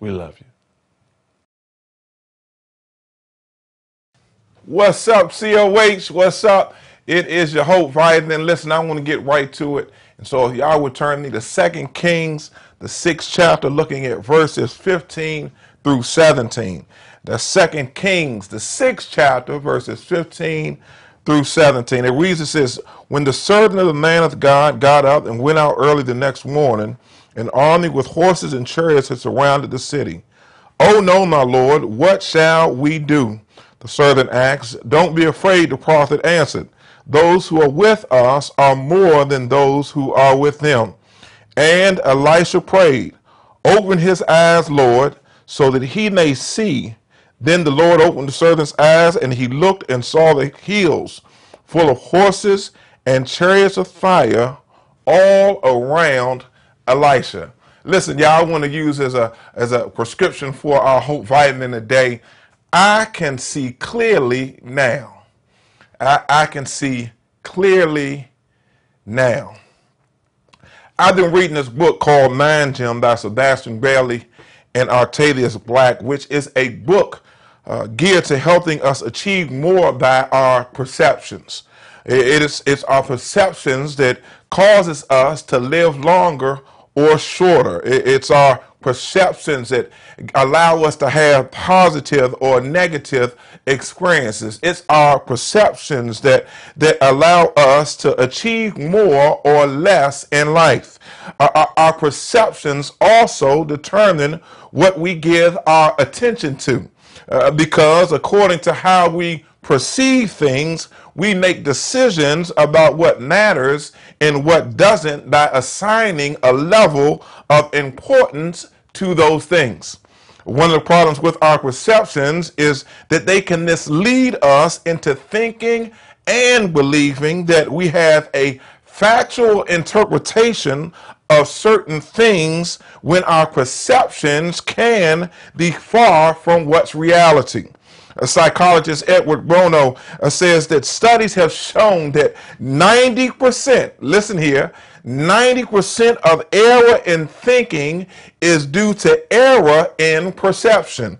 We love you. What's up, COH? What's up? It is your hope, Vitamin. Listen, I want to get right to it. And so if y'all would turn me to Second Kings, the sixth chapter, looking at verses 15 through 17. The Second Kings, the sixth chapter, verses 15 through 17. It reads, it says, When the servant of the man of God got up and went out early the next morning, an army with horses and chariots had surrounded the city. Oh no, my lord, what shall we do? The servant asked. Don't be afraid, the prophet answered. Those who are with us are more than those who are with them. And Elisha prayed, Open his eyes, Lord, so that he may see. Then the Lord opened the servant's eyes, and he looked and saw the hills full of horses and chariots of fire all around Elisha. Listen, y'all, I want to use as a as a prescription for our hope vitamin today. I can see clearly now. I, I can see clearly now. I've been reading this book called Mind Gym by Sebastian Bailey and Octavius Black, which is a book uh, geared to helping us achieve more by our perceptions. It is it's our perceptions that causes us to live longer or shorter. It's our perceptions that allow us to have positive or negative experiences. It's our perceptions that that allow us to achieve more or less in life. Our, our perceptions also determine what we give our attention to. Uh, because according to how we perceive things, we make decisions about what matters and what doesn't by assigning a level of importance to those things. One of the problems with our perceptions is that they can mislead us into thinking and believing that we have a factual interpretation of certain things when our perceptions can be far from what's reality. Psychologist, Edward de Bono, uh, says that studies have shown that 90%, listen here, 90% of error in thinking is due to error in perception.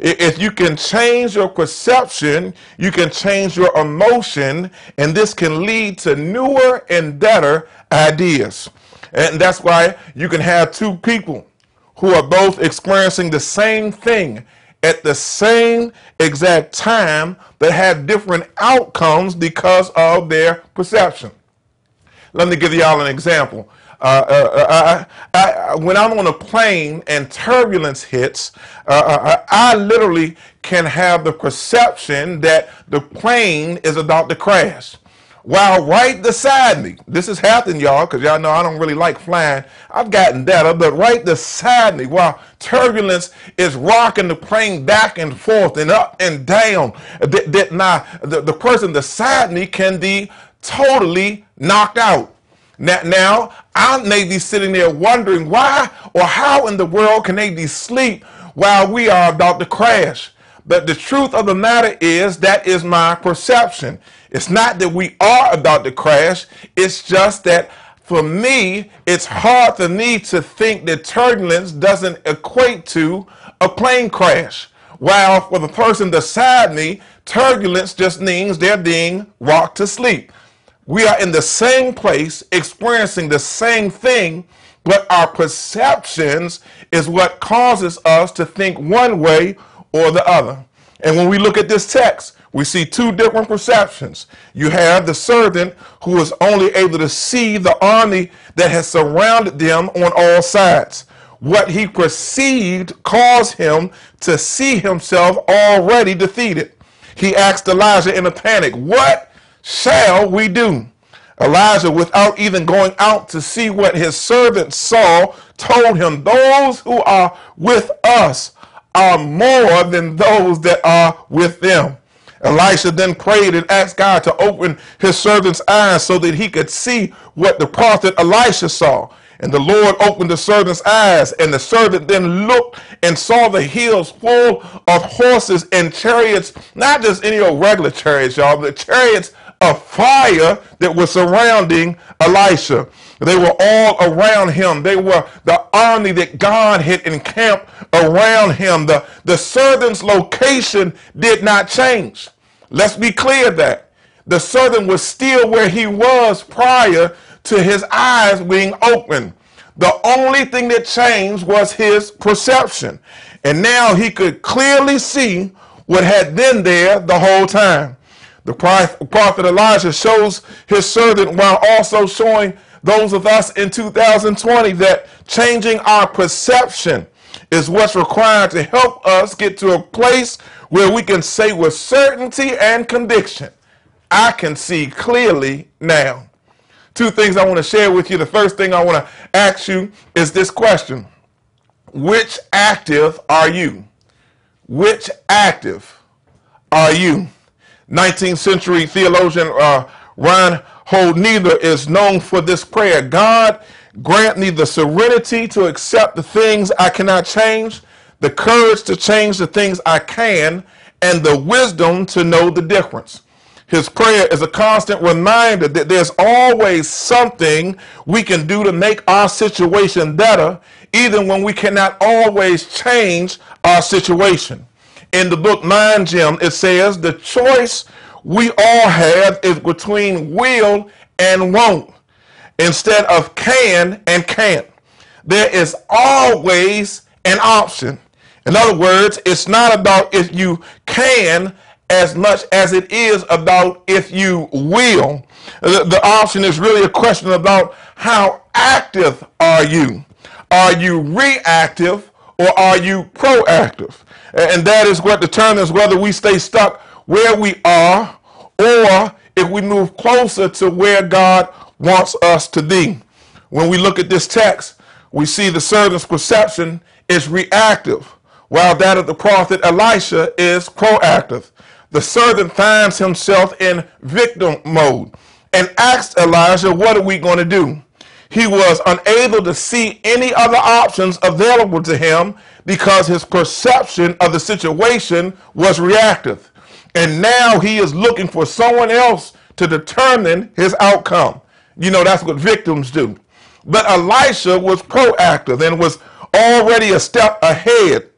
If you can change your perception, you can change your emotion, and this can lead to newer and better ideas. And that's why you can have two people who are both experiencing the same thing at the same exact time that have different outcomes because of their perception. Let me give y'all an example. Uh, uh, I, I, when I'm on a plane and turbulence hits, uh, uh I literally can have the perception that the plane is about to crash while right beside me, this is happening, y'all, because y'all know I don't really like flying. I've gotten better, but right beside me, while turbulence is rocking the plane back and forth and up and down, that, that my the, the person beside me can be totally knocked out. Now, now, I may be sitting there wondering why or how in the world can they be asleep while we are about to crash. But the truth of the matter is that is my perception. It's not that we are about to crash. It's just that for me, it's hard for me to think that turbulence doesn't equate to a plane crash. While for the person beside me, turbulence just means they're being rocked to sleep. We are in the same place, experiencing the same thing, but our perceptions is what causes us to think one way or the other. And when we look at this text, we see two different perceptions. You have the servant who is only able to see the army that has surrounded them on all sides. What he perceived caused him to see himself already defeated. He asked Elijah in a panic, What shall we do? Elijah, without even going out to see what his servant saw, told him, Those who are with us are more than those that are with them. Elisha then prayed and asked God to open his servant's eyes so that he could see what the prophet Elisha saw. And the Lord opened the servant's eyes, and the servant then looked and saw the hills full of horses and chariots, not just any old regular chariots, y'all, but chariots of fire that were surrounding Elisha. They were all around him. They were the army that God had encamped around him. The, the servant's location did not change. Let's be clear that the servant was still where he was prior to his eyes being opened. The only thing that changed was his perception. And now he could clearly see what had been there the whole time. The prophet Elijah shows his servant while also showing those of us in 2020 that changing our perception is what's required to help us get to a place where we can say with certainty and conviction, I can see clearly now. Two things I want to share with you. The first thing I want to ask you is this question Which active are you? Which active are you? 19th century theologian uh, Reinhold Niebuhr is known for this prayer God, grant me the serenity to accept the things I cannot change, the courage to change the things I can, and the wisdom to know the difference. His prayer is a constant reminder that there's always something we can do to make our situation better, even when we cannot always change our situation. In the book Mind Gym, it says the choice we all have is between will and won't instead of can and can't. There is always an option. In other words, it's not about if you can as much as it is about if you will. The, the option is really a question about how active are you? Are you reactive or are you proactive? And that is what determines whether we stay stuck where we are or if we move closer to where God wants us to be. When we look at this text, we see the servant's perception is reactive, while that of the prophet Elisha is proactive. The servant finds himself in victim mode and asks Elijah, What are we going to do? He was unable to see any other options available to him because his perception of the situation was reactive. And now he is looking for someone else to determine his outcome. You know, that's what victims do. But Elisha was proactive and was already a step ahead,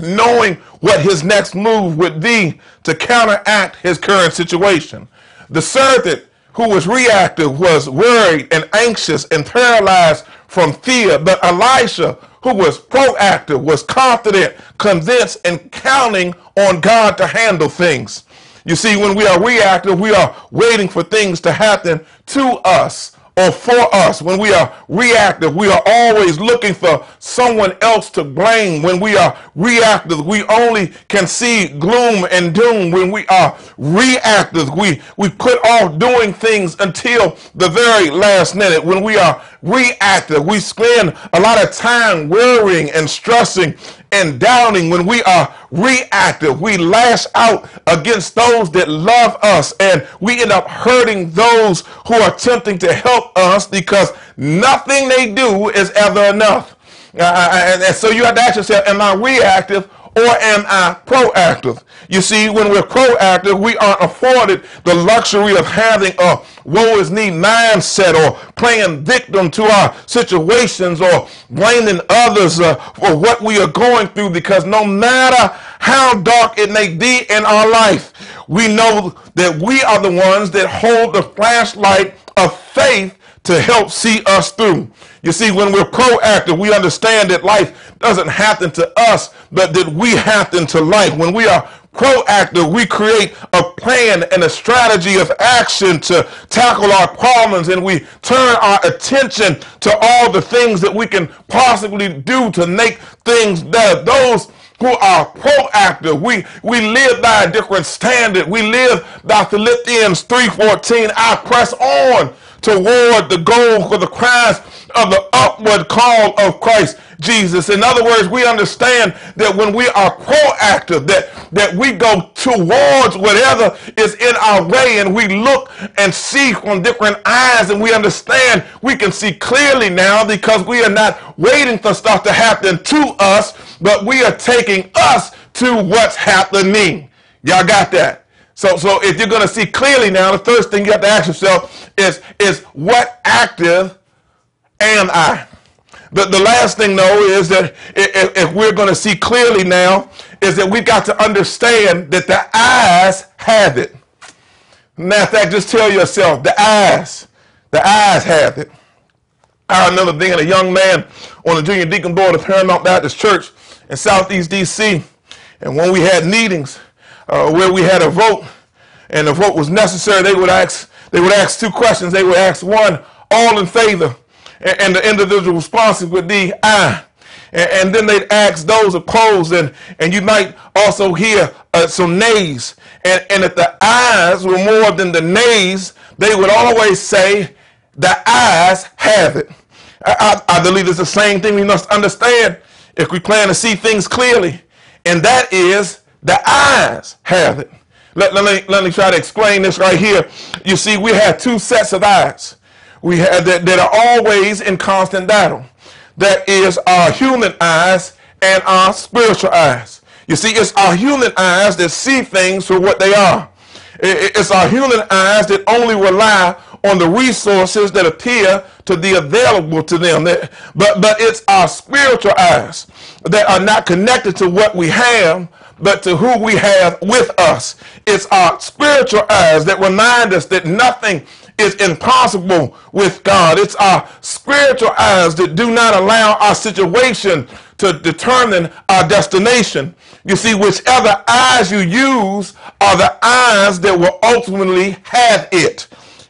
knowing what his next move would be to counteract his current situation. The servant who was reactive was worried and anxious and paralyzed from fear, but Elisha, who was proactive, was confident, convinced, and counting on God to handle things. You see, when we are reactive, we are waiting for things to happen to us or for us. When we are reactive, we are always looking for someone else to blame. When we are reactive, we only can see gloom and doom. When we are reactive, we, we put off doing things until the very last minute. When we are reactive, we spend a lot of time worrying and stressing and doubting, when we are reactive, we lash out against those that love us and we end up hurting those who are attempting to help us because nothing they do is ever enough. Uh, uh and, and so you have to ask yourself, am I reactive or am I proactive? You see, when we're proactive, we aren't afforded the luxury of having a woe is me mindset or playing victim to our situations or blaming others uh, for what we are going through because no matter how dark it may be in our life, we know that we are the ones that hold the flashlight of faith to help see us through. You see, when we're proactive, we understand that life doesn't happen to us, but that we happen to life. When we are proactive, we create a plan and a strategy of action to tackle our problems, and we turn our attention to all the things that we can possibly do to make things better. Those who are proactive. We we live by a different standard. We live by Philippians 3:14. I press on toward the goal for the prize of the upward call of Christ Jesus. In other words, we understand that when we are proactive, that, that we go towards whatever is in our way and we look and see from different eyes and we understand we can see clearly now because we are not waiting for stuff to happen to us, but we are taking us to what's happening. Y'all got that? So, so if you're going to see clearly now, the first thing you have to ask yourself is, is what active am I? The, the last thing, though, is that if, if we're going to see clearly now, is that we've got to understand that the eyes have it. Matter of fact, just tell yourself, the eyes, the eyes have it. I remember being a young man on the junior deacon board of Paramount Baptist Church in Southeast DC. And when we had meetings uh, where we had a vote, and the vote was necessary, they would ask they would ask two questions. They would ask one, all in favor, and, and the individual responses would be aye. And, and, then they'd ask those opposed, and, and you might also hear uh, some nays. And, and if the ayes were more than the nays, they would always say, the ayes have it. I, I, I believe it's the same thing we must understand if we plan to see things clearly, and that is the eyes have it. Let, let, me, let me try to explain this right here. You see, we have two sets of eyes. We have that, that are always in constant battle. That is our human eyes and our spiritual eyes. You see, it's our human eyes that see things for what they are. It's our human eyes that only rely on the resources that appear to be available to them. But, but it's our spiritual eyes that are not connected to what we have, but to who we have with us. It's our spiritual eyes that remind us that nothing is impossible with God. It's our spiritual eyes that do not allow our situation to determine our destination. You see, whichever eyes you use are the eyes that will ultimately have it.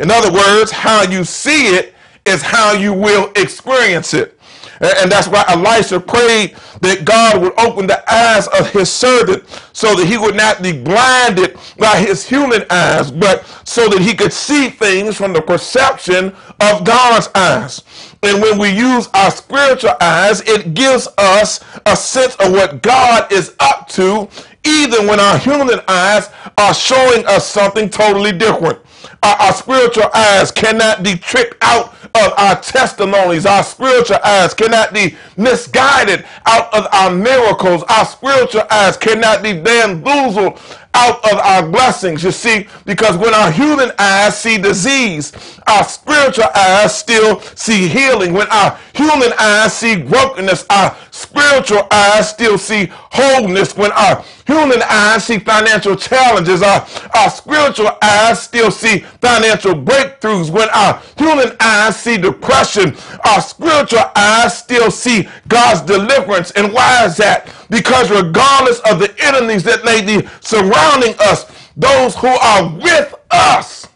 In other words, how you see it is how you will experience it. And that's why Elisha prayed that God would open the eyes of his servant so that he would not be blinded by his human eyes, but so that he could see things from the perception of God's eyes. And when we use our spiritual eyes, it gives us a sense of what God is up to, even when our human eyes are showing us something totally different. Our, our spiritual eyes cannot be tricked out of our testimonies. Our spiritual eyes cannot be misguided out of our miracles. Our spiritual eyes cannot be bamboozled out of our blessings. You see, because when our human eyes see disease, our spiritual eyes still see healing. When our human eyes see brokenness, our spiritual eyes still see wholeness. When our human eyes see financial challenges, our, our spiritual eyes still see financial breakthroughs. When our human eyes see depression, our spiritual eyes still see God's deliverance. And why is that? Because regardless of the enemies that may be surrounding us, those who are with us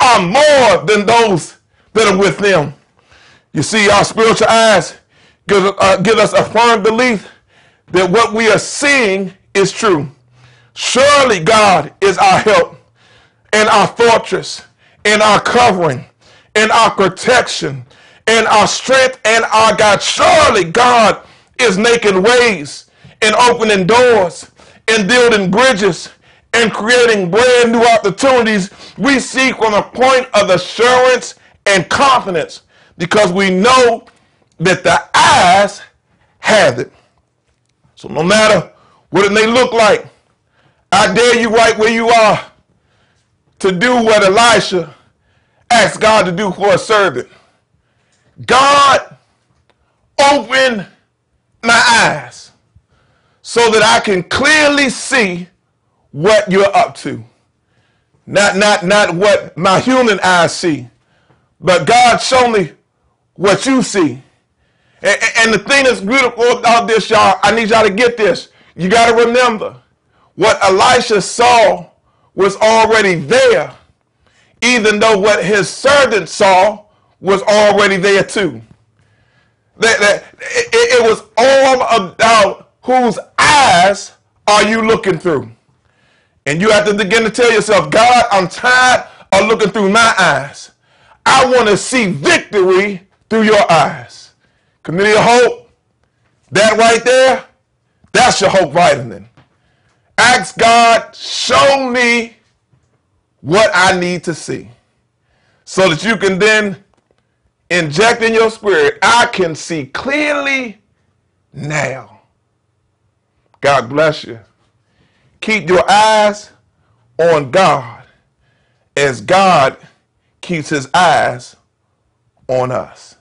are more than those that are with them. You see, our spiritual eyes give, uh, give us a firm belief that what we are seeing is true. Surely God is our help and our fortress and our covering and our protection and our strength and our God. Surely God is making ways and opening doors and building bridges and creating brand new opportunities. We seek from a point of assurance and confidence because we know that the eyes have it. So no matter what it may look like, I dare you right where you are to do what Elisha asked God to do for a servant. God, open my eyes so that I can clearly see what you're up to. Not, not, not what my human eyes see, but God, show me what you see. And, and the thing that's beautiful about this, y'all, I need y'all to get this. You got to remember what Elisha saw was already there, even though what his servant saw was already there too. That, that it, it was all about whose eyes are you looking through. And you have to begin to tell yourself, God, I'm tired of looking through my eyes. I want to see victory through your eyes. Community of Hope, that right there, that's your hope vitamin. Ask God, show me what I need to see so that you can then inject in your spirit, I can see clearly now. God bless you. Keep your eyes on God as God keeps his eyes on us.